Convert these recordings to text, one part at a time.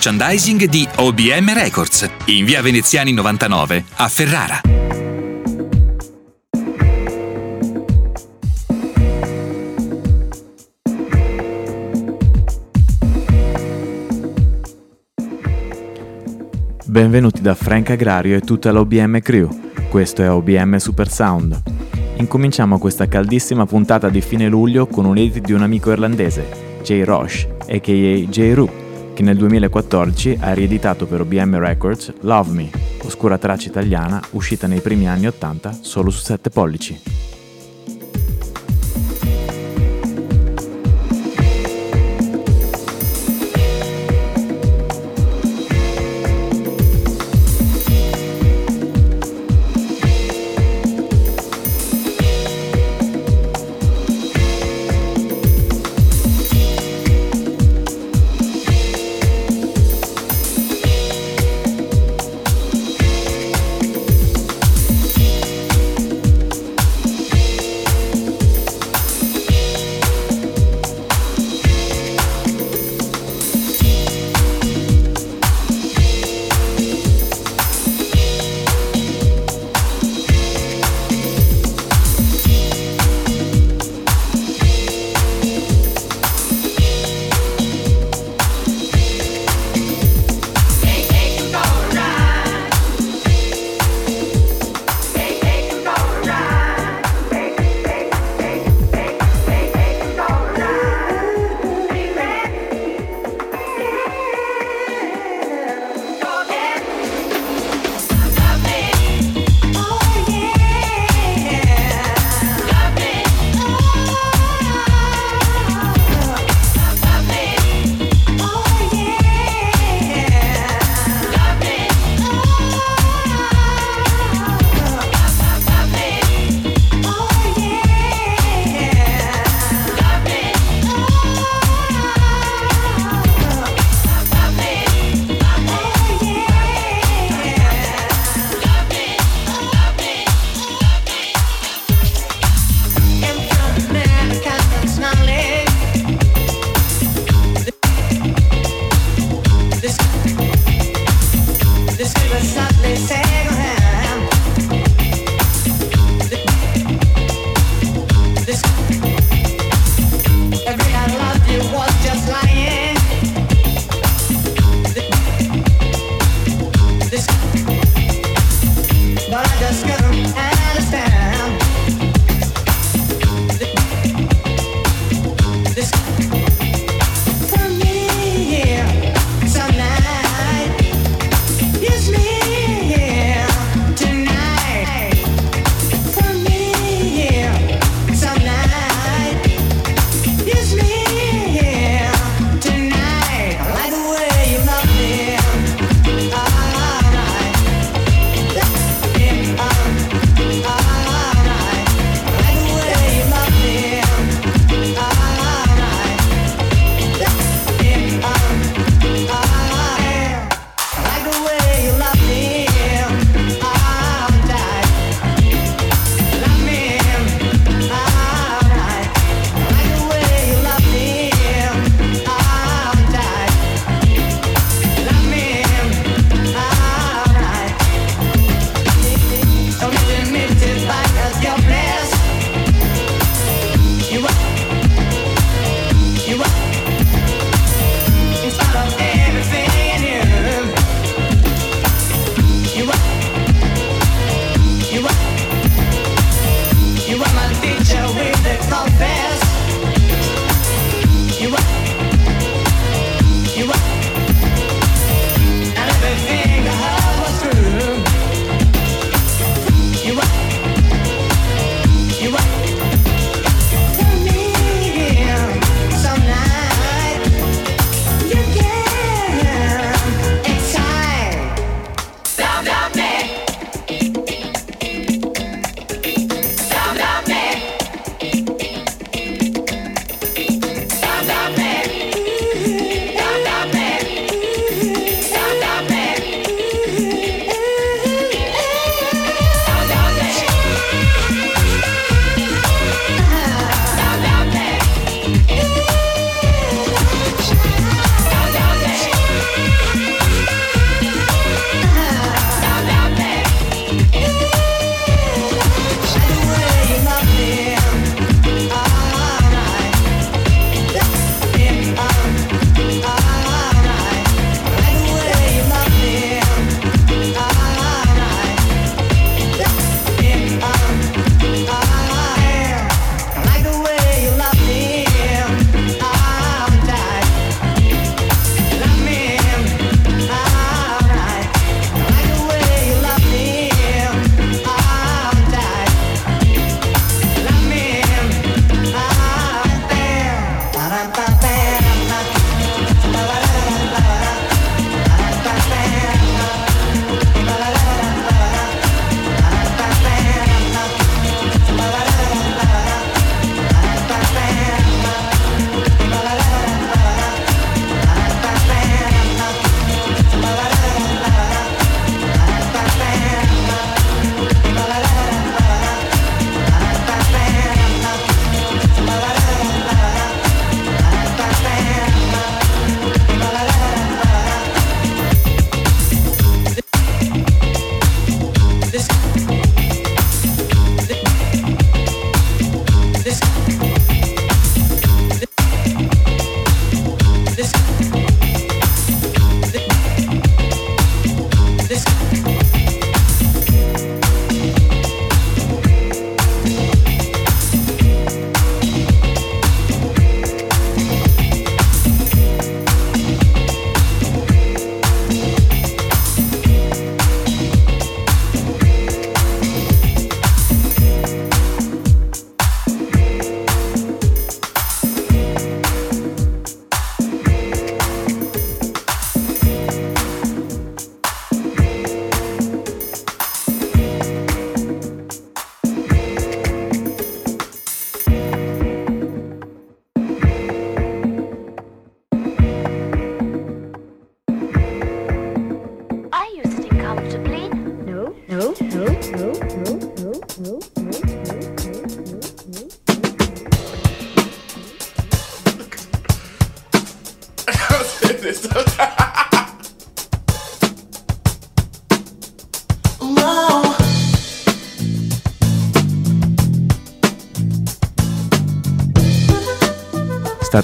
merchandising di OBM Records, in via Veneziani 99 a Ferrara. Benvenuti da Frank Agrario e tutta l'OBM Crew. Questo è OBM Super Sound. Incominciamo questa caldissima puntata di fine luglio con un edit di un amico irlandese, Jay Roche, a.k.a. Jay Roo, che nel 2014 ha rieditato per OBM Records Love Me, oscura traccia italiana uscita nei primi anni 80 solo su 7 pollici.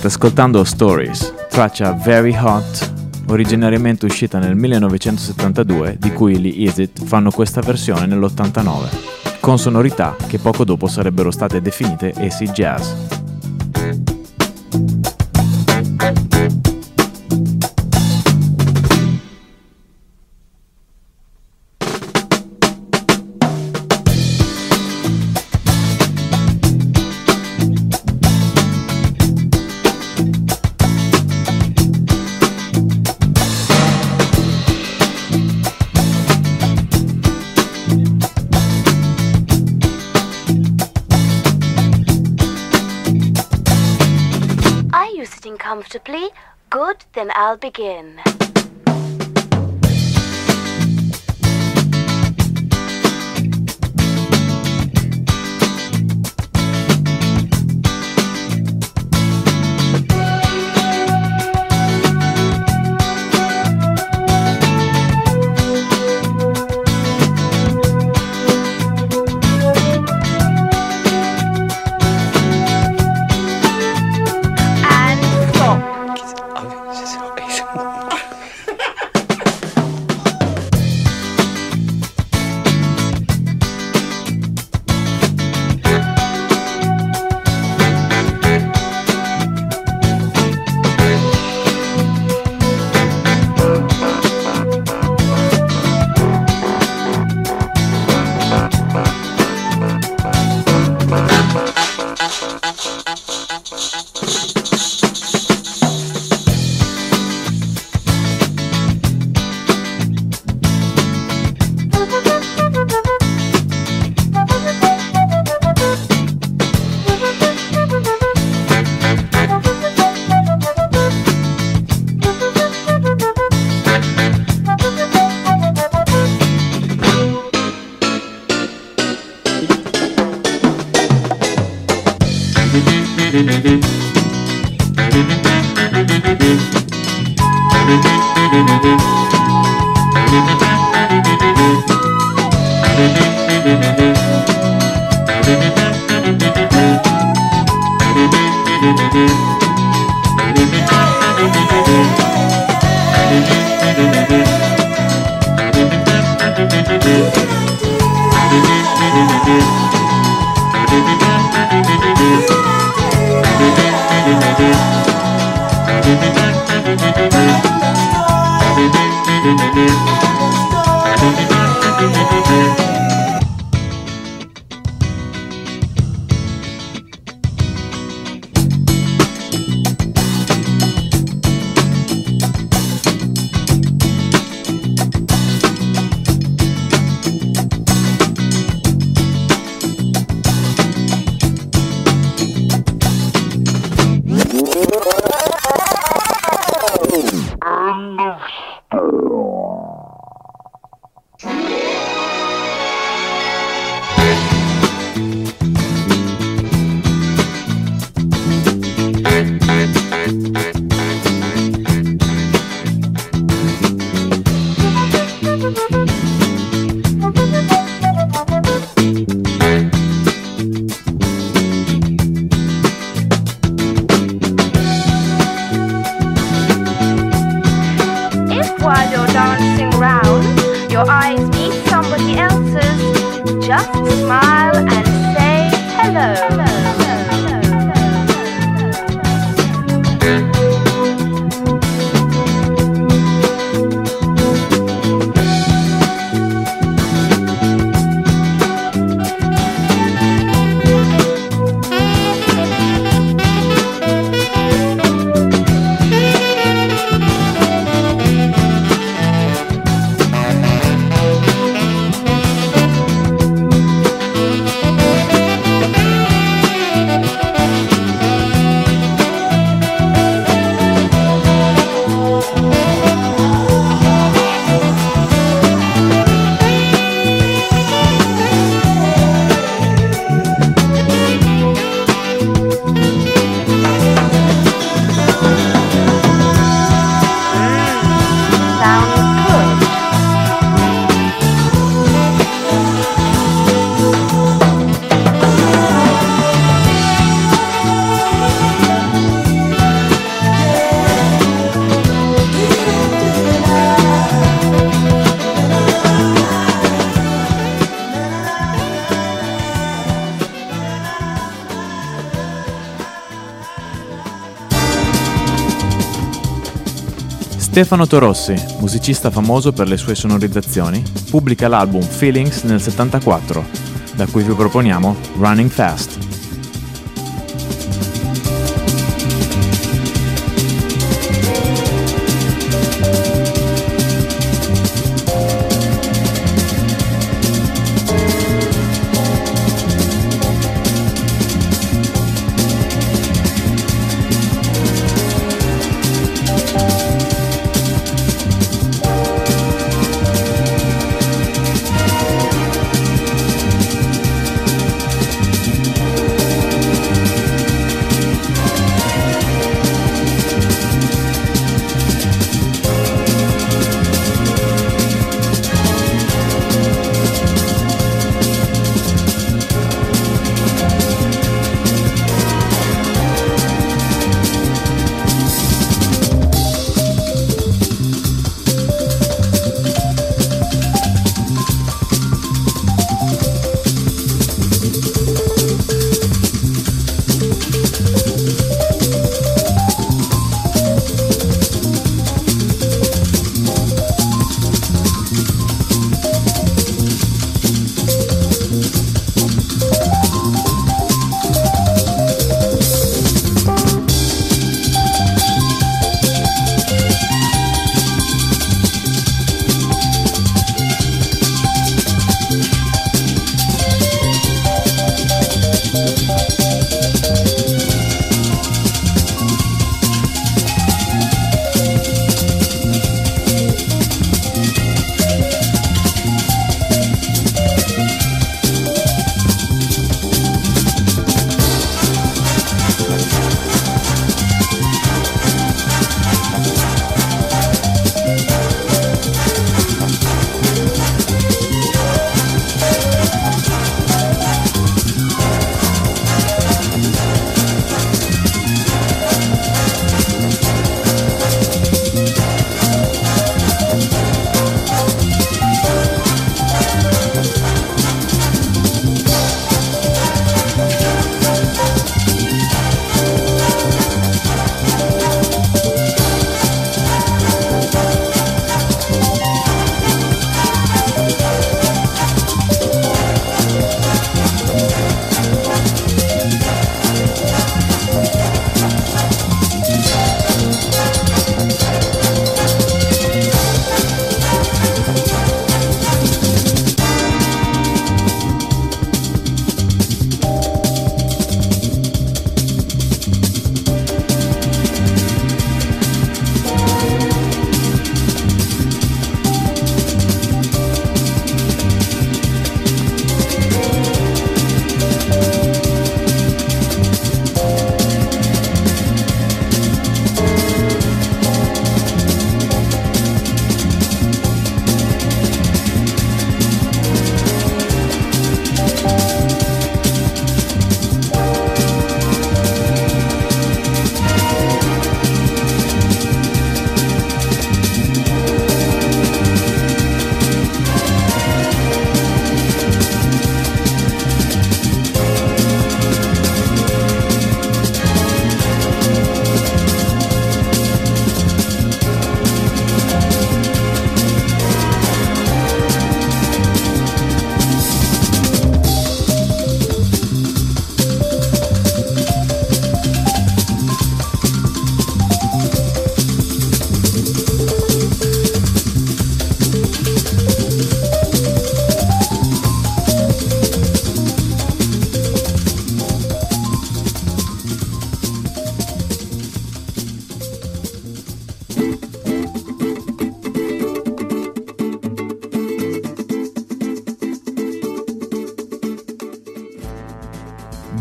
State ascoltando Stories, traccia Very Hot, originariamente uscita nel 1972, di cui gli Easy fanno questa versione nell'89, con sonorità che poco dopo sarebbero state definite acid jazz. Then I'll begin. Stefano Torossi, musicista famoso per le sue sonorizzazioni, pubblica l'album Feelings nel 74, da cui vi proponiamo Running Fast.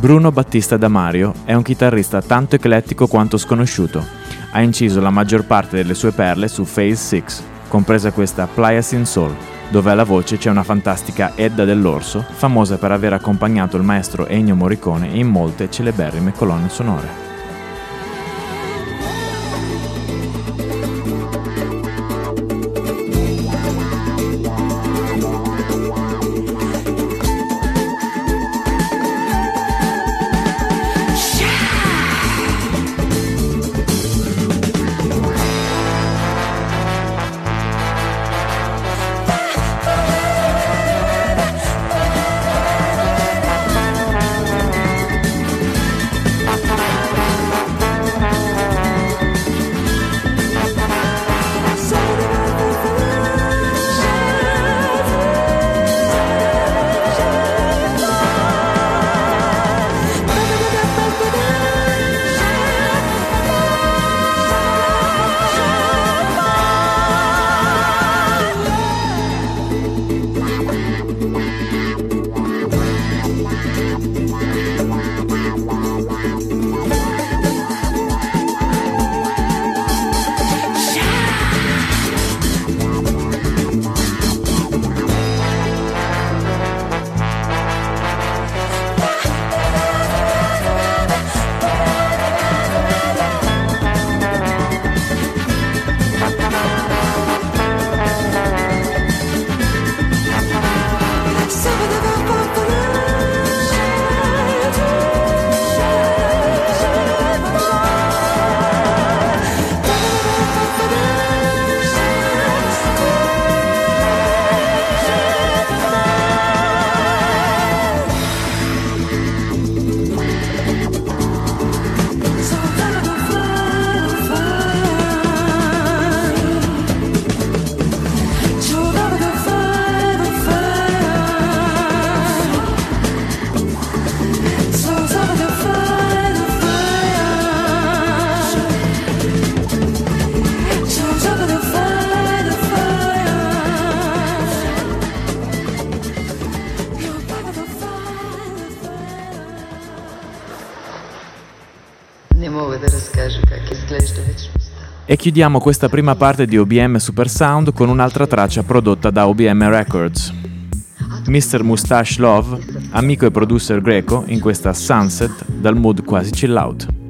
Bruno Battista Damario è un chitarrista tanto eclettico quanto sconosciuto. Ha inciso la maggior parte delle sue perle su Phase 6, compresa questa Plias in Soul, dove alla voce c'è una fantastica Edda dell'Orso, famosa per aver accompagnato il maestro Ennio Morricone in molte celeberrime colonne sonore. E chiudiamo questa prima parte di OBM Super Sound con un'altra traccia prodotta da OBM Records. Mr. Mustache Love, amico e producer greco in questa Sunset dal mood quasi chill out.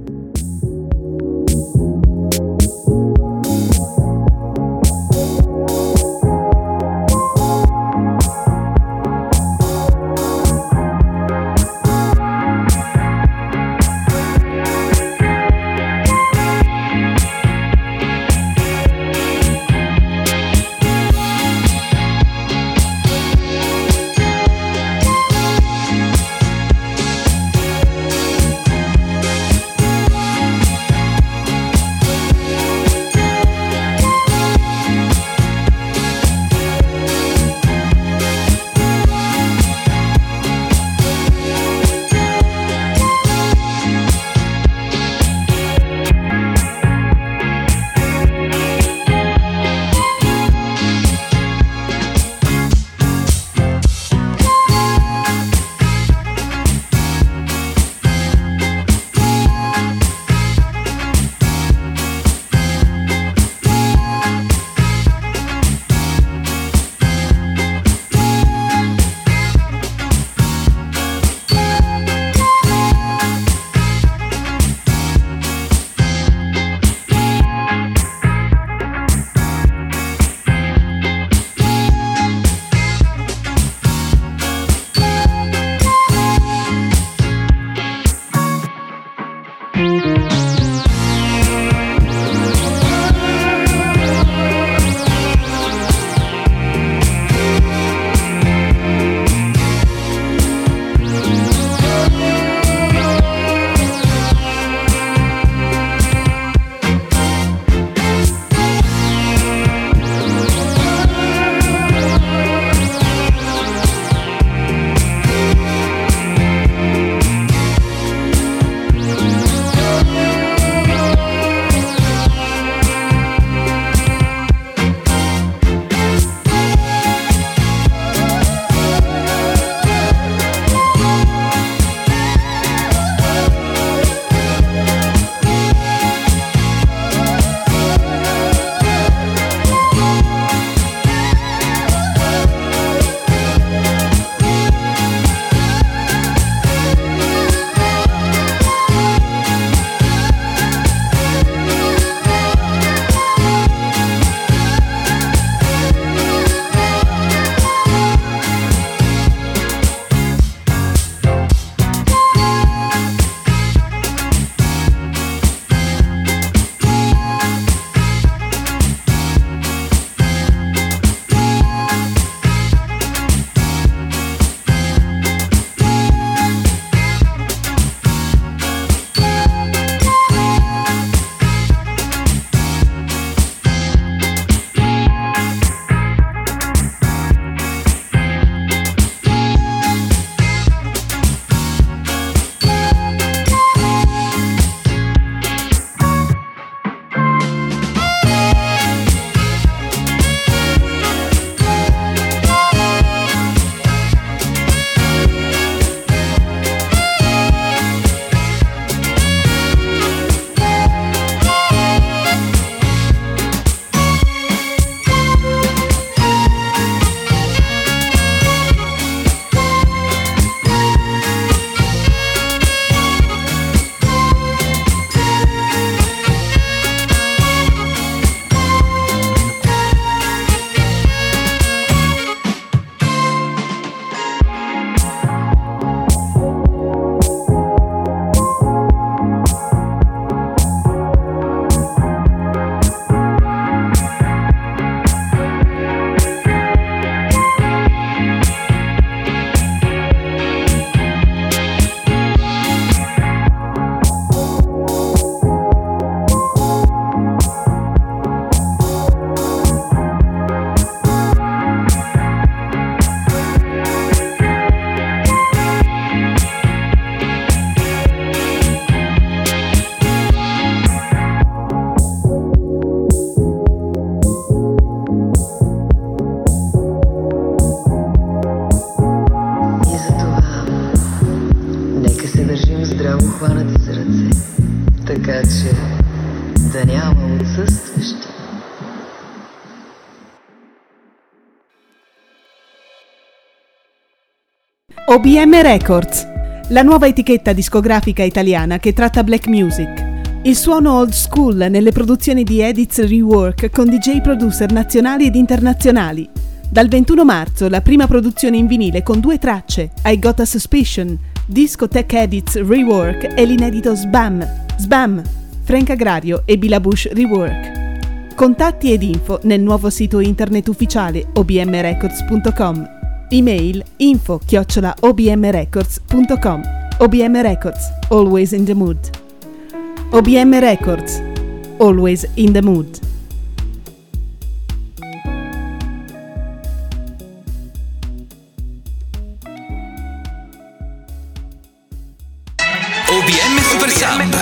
здраво хванати за ръце, така че да няма отсъстващи. OBM Records, la nuova etichetta discografica italiana che tratta black music. Il suono old school nelle produzioni di Edits Rework con DJ producer nazionali ed internazionali. Dal 21 marzo la prima produzione in vinile con due tracce, I Got a Suspicion Discotech Edits Rework e l'inedito Sbam, Sbam, Frank Agrario e Bila Bush Rework. Contatti ed info nel nuovo sito internet ufficiale obmrecords.com. Email info chiocciola obmrecords.com. OBM Records, always in the mood. OBM Records, always in the mood.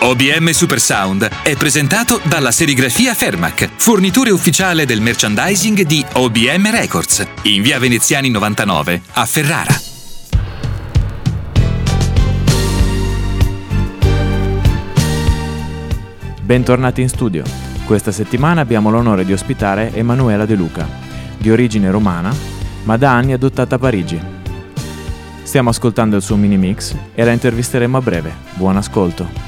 OBM Super Sound è presentato dalla serigrafia Fermac, fornitore ufficiale del merchandising di OBM Records, in via Veneziani 99 a Ferrara. Bentornati in studio. Questa settimana abbiamo l'onore di ospitare Emanuela De Luca, di origine romana, ma da anni adottata a Parigi. Stiamo ascoltando il suo mini mix e la intervisteremo a breve. Buon ascolto.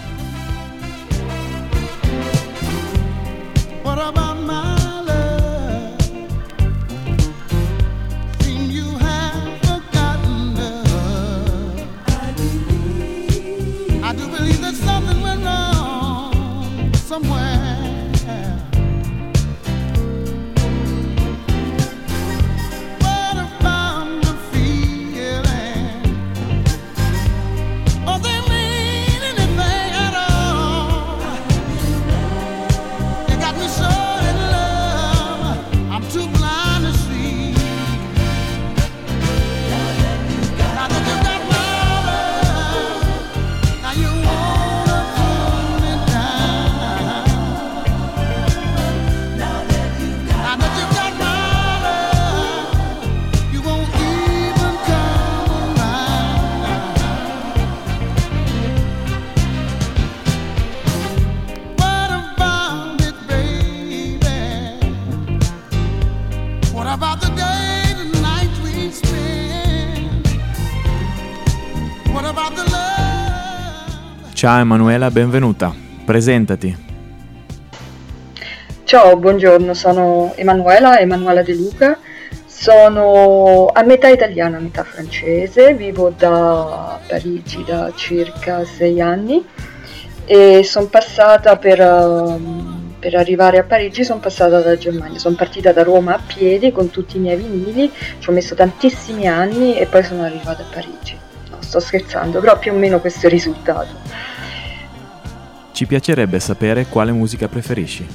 Ciao Emanuela, benvenuta. Presentati. Ciao, buongiorno, sono Emanuela, Emanuela De Luca, sono a metà italiana, a metà francese, vivo da Parigi da circa sei anni e sono passata per, ehm, per arrivare a Parigi, sono passata dalla Germania, sono partita da Roma a piedi con tutti i miei vinili, ci ho messo tantissimi anni e poi sono arrivata a Parigi. No, sto scherzando, però più o meno questo è il risultato. Ci piacerebbe sapere quale musica preferisci.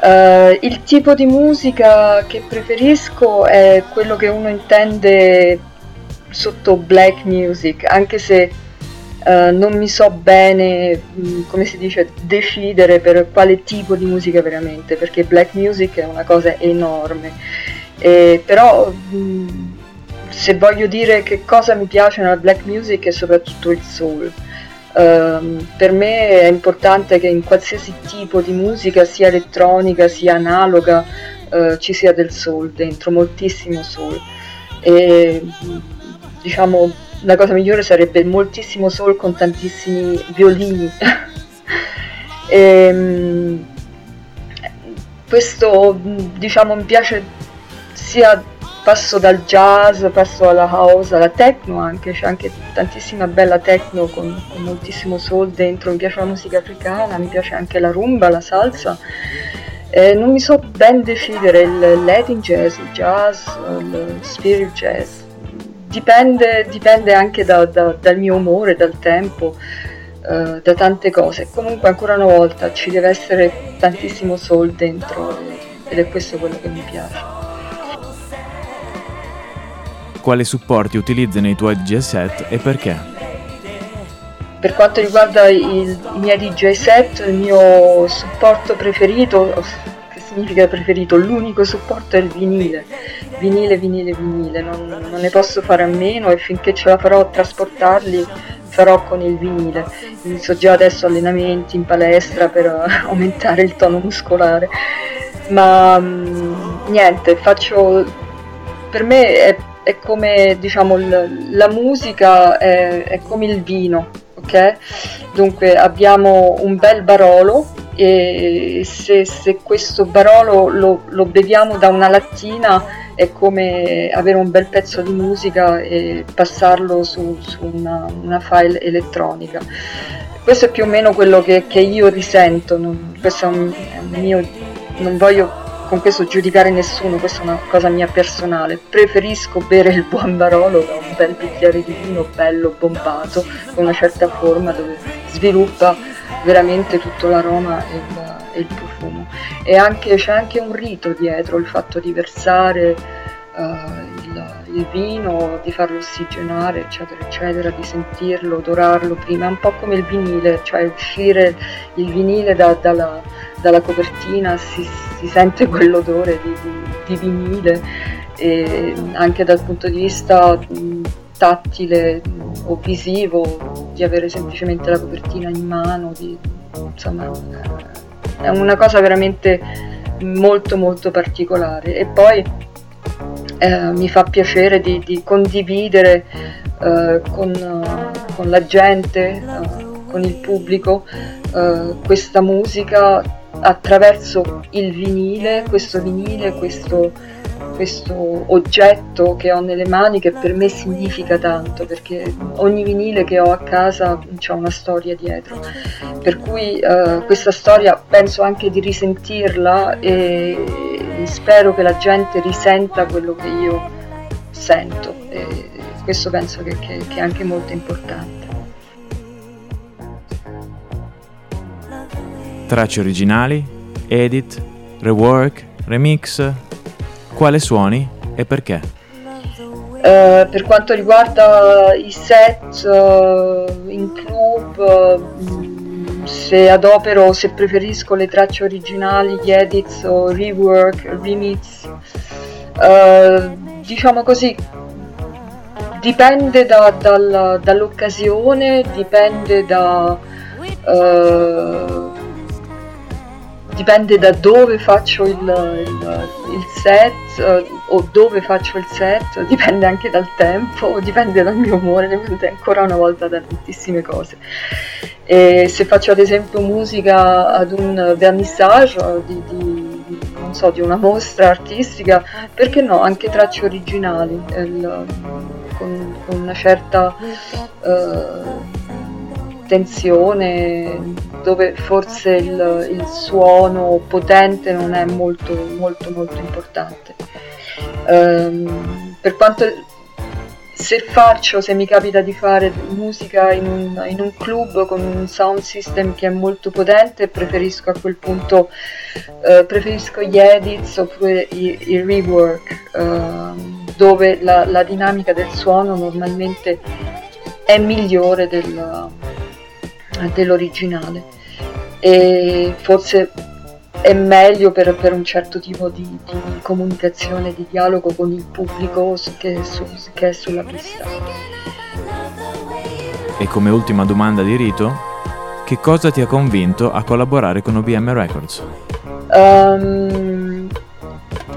Eh, il tipo di musica che preferisco è quello che uno intende sotto black music, anche se eh, non mi so bene, mh, come si dice, decidere per quale tipo di musica veramente, perché black music è una cosa enorme. Eh, però mh, se voglio dire che cosa mi piace nella black music è soprattutto il soul. Ehm, per me è importante che in qualsiasi tipo di musica, sia elettronica sia analoga, eh, ci sia del soul dentro, moltissimo soul. E diciamo la cosa migliore sarebbe moltissimo soul con tantissimi violini. Ehm, questo diciamo mi piace sia passo dal jazz, passo alla house, alla techno anche, c'è anche tantissima bella techno con, con moltissimo soul dentro, mi piace la musica africana, mi piace anche la rumba, la salsa. Eh, non mi so ben decidere il Latin jazz, il jazz, il spirit jazz, dipende, dipende anche da- da- dal mio umore, dal tempo, eh, da tante cose. Comunque ancora una volta ci deve essere tantissimo soul dentro ed è questo quello che mi piace. Quali supporti utilizzi nei tuoi DJ set e perché? Per quanto riguarda il, i miei DJ set, il mio supporto preferito, che significa preferito, l'unico supporto è il vinile. Vinile, vinile, vinile, non, non ne posso fare a meno e finché ce la farò a trasportarli farò con il vinile. Inizio già adesso allenamenti in palestra per aumentare il tono muscolare. Ma mh, niente, faccio per me è, è come diciamo l- la musica è, è come il vino, ok? Dunque abbiamo un bel barolo e se, se questo barolo lo, lo beviamo da una lattina è come avere un bel pezzo di musica e passarlo su, su una, una, file elettronica. Questo è più o meno quello che, che io risento, non, questo è un, è un mio, non voglio con questo giudicare nessuno, questa è una cosa mia personale. Preferisco bere il buon Barolo da un bel bicchiere di vino bello bombato, con una certa forma dove sviluppa veramente tutto l'aroma e il, e il profumo. E anche, c'è anche un rito dietro il fatto di versare uh, il, il, vino, di farlo ossigenare, eccetera, eccetera, di sentirlo, odorarlo prima, un po' come il vinile, cioè uscire il vinile da, dalla, dalla, copertina, si, si, sente quell'odore di, di, di vinile e anche dal punto di vista tattile o visivo, di avere semplicemente la copertina in mano, di, insomma è una cosa veramente molto molto particolare. E poi eh, mi fa piacere di, di condividere eh, con, con, la gente, eh, con il pubblico eh, questa musica attraverso il vinile, questo vinile, questo questo oggetto che ho nelle mani che per me significa tanto perché ogni vinile che ho a casa ha una storia dietro. Per cui eh, questa storia penso anche di risentirla e spero che la gente risenta quello che io sento. E questo penso che, che, che è anche molto importante Tracce originali, edit, rework, remix, quale suoni e perché? Uh, per quanto riguarda i set uh, in club, uh, se adopero, se preferisco le tracce originali, gli edits o rework, remix, diciamo così, dipende da, dal, dall'occasione, dipende da dipende da dove faccio il, il, il set eh, o dove faccio il set, dipende anche dal tempo, dipende dal mio umore, dipende ancora una volta da tantissime cose. E se faccio ad esempio musica ad un vernissage di, di, so, di una mostra artistica, perché no, anche tracce originali, il, con, con, una certa... Uh, tensione dove forse il, il, suono potente non è molto molto molto importante. Um, per quanto se faccio, se mi capita di fare musica in un, in un, club con un sound system che è molto potente, preferisco a quel punto uh, preferisco gli edits oppure i, rework, uh, dove la, la, dinamica del suono normalmente è migliore del, dell'originale e forse è meglio per, per un certo tipo di, di, comunicazione, di dialogo con il pubblico che è, su, che è sulla pista. E come ultima domanda di rito, che cosa ti ha convinto a collaborare con OBM Records? Um,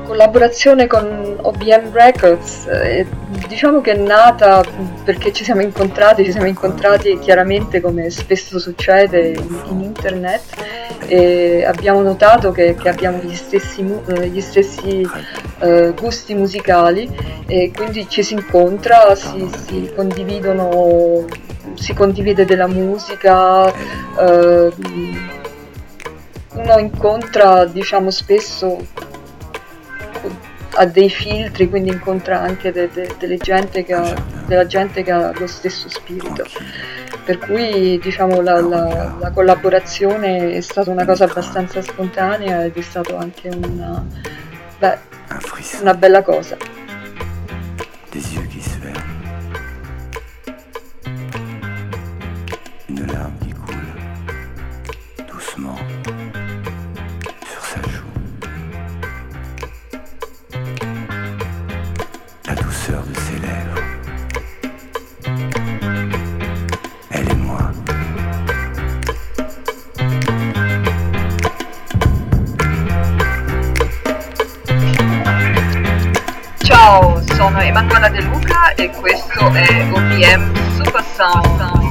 collaborazione con OBM Records, eh, diciamo che è nata perché ci siamo incontrati, ci siamo incontrati chiaramente come spesso succede in, in internet e abbiamo notato che, che abbiamo gli stessi, eh, gli stessi eh, gusti musicali e quindi ci si incontra, si, si condividono, si condivide della musica. Eh, uno incontra diciamo spesso ha dei filtri, quindi incontra anche de, de, delle gente ha, della gente che ha lo stesso spirito. Per cui diciamo la, la, la collaborazione è stata una cosa abbastanza spontanea ed è stata anche una, beh, una bella cosa. des yeux qui se ferment. Une larme qui coule doucement questo è OPM Super Sound.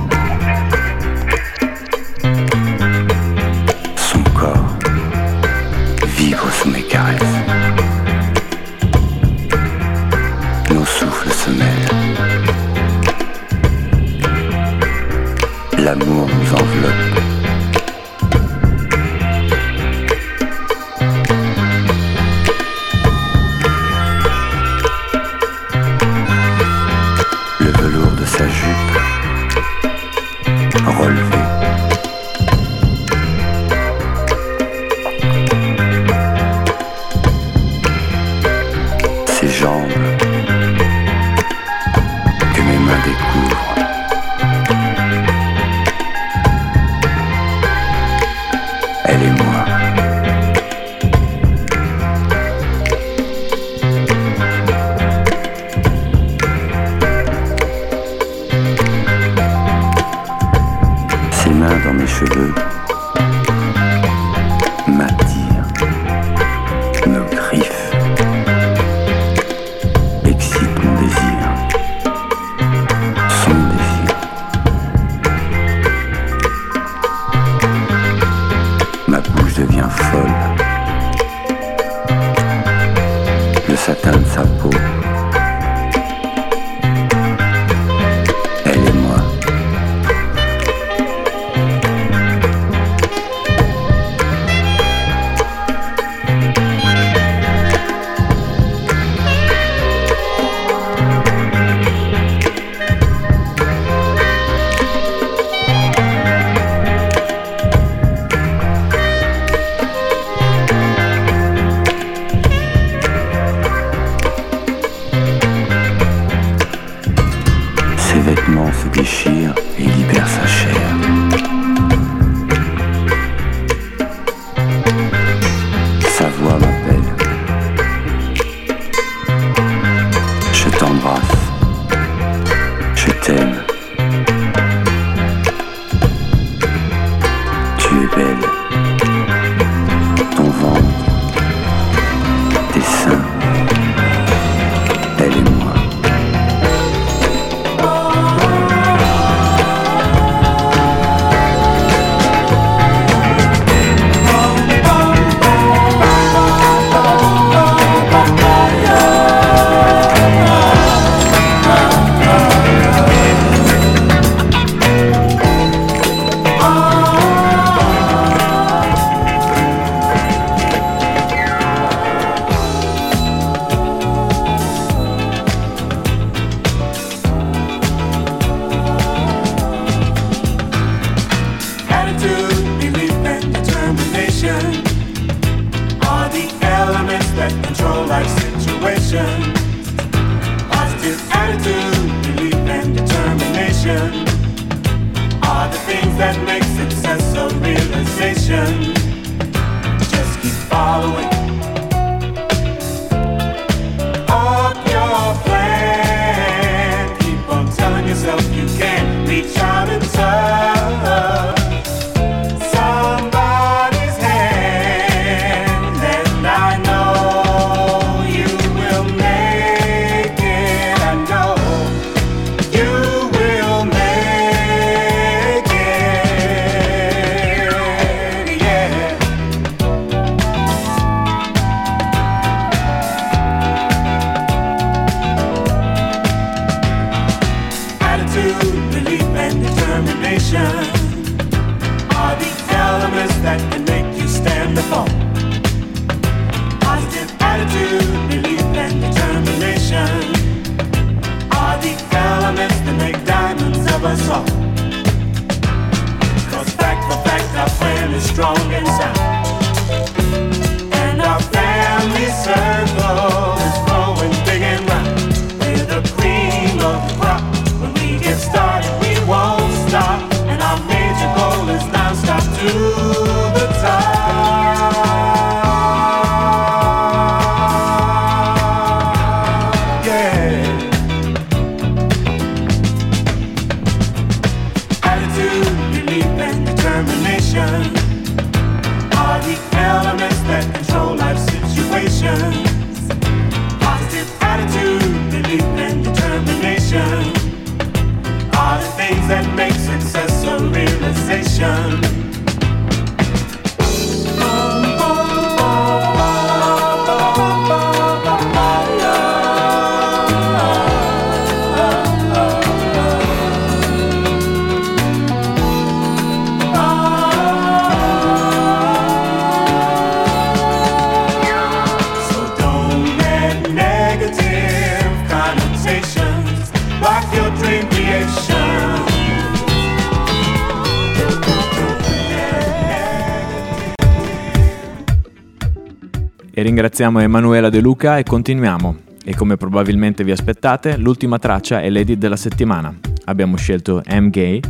Ringraziamo Emanuela De Luca e continuiamo. E come probabilmente vi aspettate, l'ultima traccia è l'edit della settimana. Abbiamo scelto M. Gay,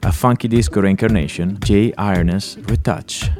A Funky Disco Reincarnation, J. Ironess Retouch.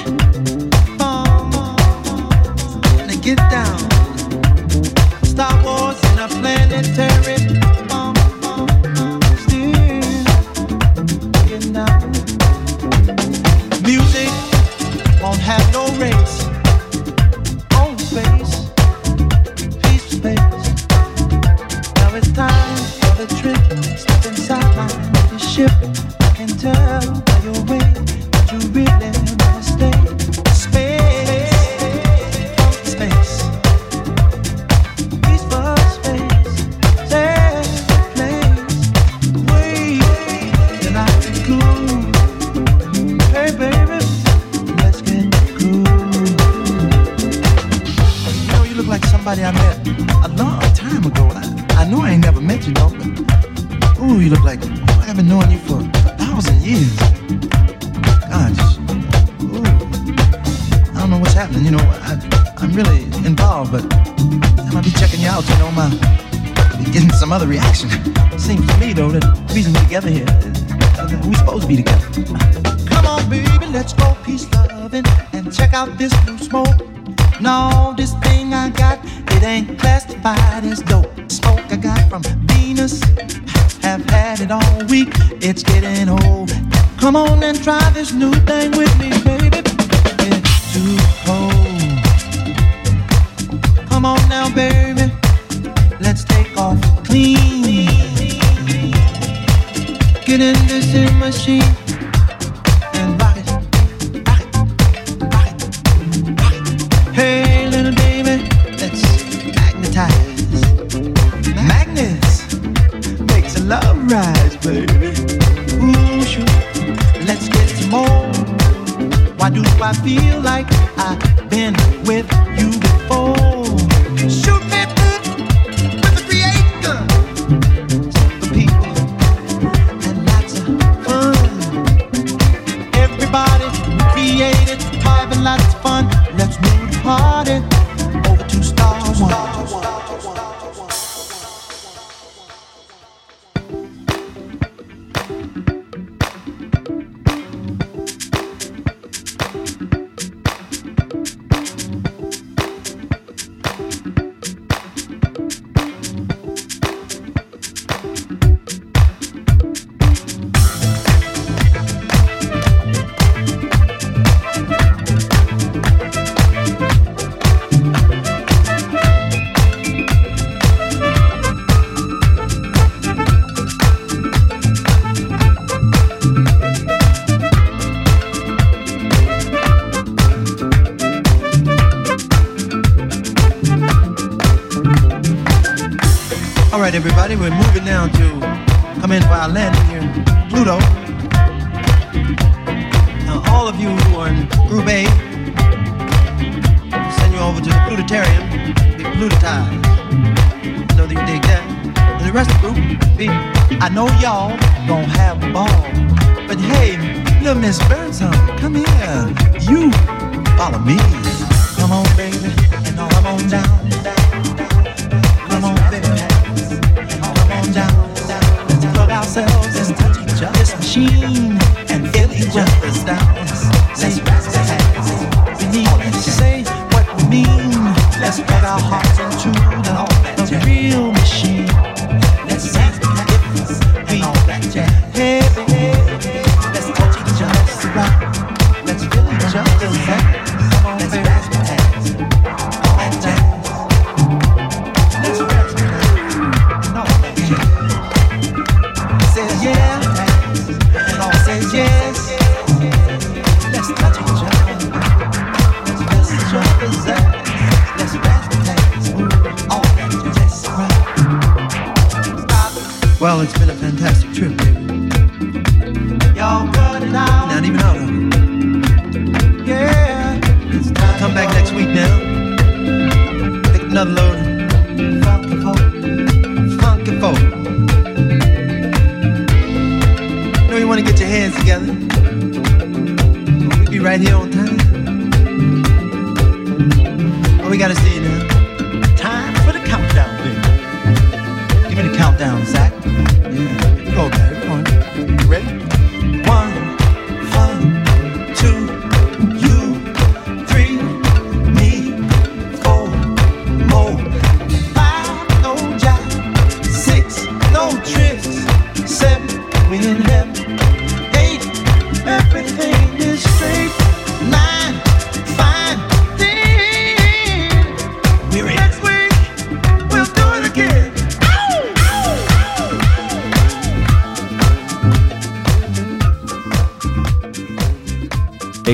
Light dope. Smoke I got from Venus. Have had it all week. It's getting old. Come on and try this new thing with me, baby. It's too cold. Come on now, baby. Let's take off clean. Get in this machine. Right, everybody, we're moving now to come in for our landing here in Pluto. Now, all of you who are in Group A, we'll send you over to the Plutarium, be plutotized. I know that you dig that. And the rest of the group, B, I know y'all gonna have a ball. But hey, little Miss Birdsong, come here. You follow me. Come on, baby, and come on down. Come machine and feel each other's down. Let's raise our hands. We need to say what we mean. Let's plug our hearts into the, right here on time. Oh, we gotta see you now. Time for the countdown, baby. Give me the countdown, Zach.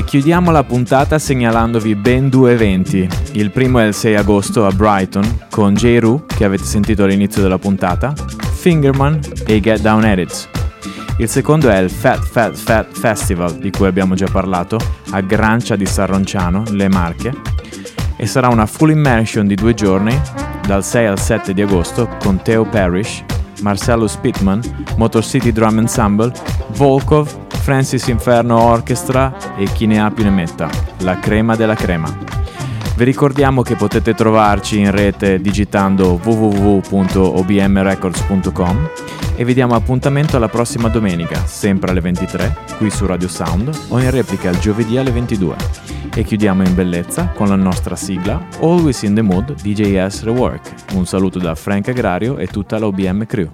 Chiudiamo la puntata segnalandovi ben due eventi. Il primo è il 6 agosto a Brighton con J. Roo, che avete sentito all'inizio della puntata, Fingerman e Get Down Edits. Il secondo è il Fat Fat Fat Festival, di cui abbiamo già parlato, a Grancia di San Ronciano, Le Marche, e sarà una full immersion di due giorni, dal 6 al 7 di agosto, con Theo Parrish, Marcello Spitman, Motor City Drum Ensemble, Volkov, Francis Inferno Orchestra e chi ne ha più ne metta, la crema della crema. Vi ricordiamo che potete trovarci in rete digitando www.obmrecords.com e vi diamo appuntamento alla prossima domenica, sempre alle 23, qui su Radio Sound o in replica il giovedì alle 22. E chiudiamo in bellezza con la nostra sigla Always in the Mood DJS Rework. Un saluto da Frank Agrario e tutta la OBM Crew.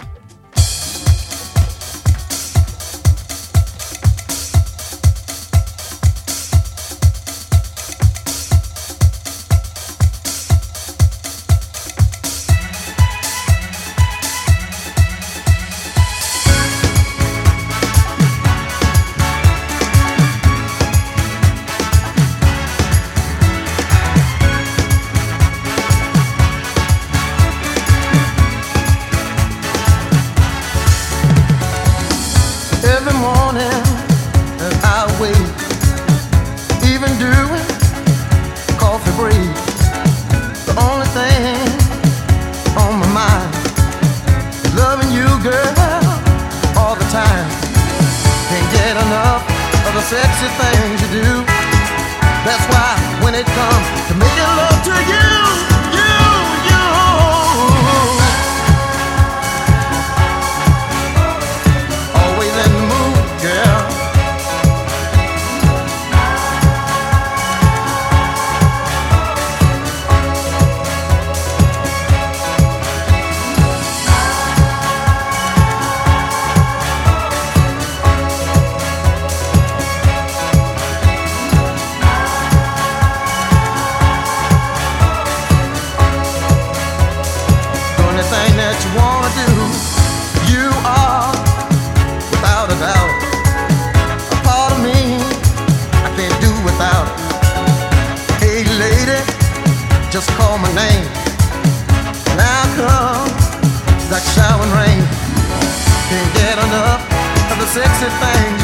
Things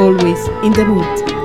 always in the mood.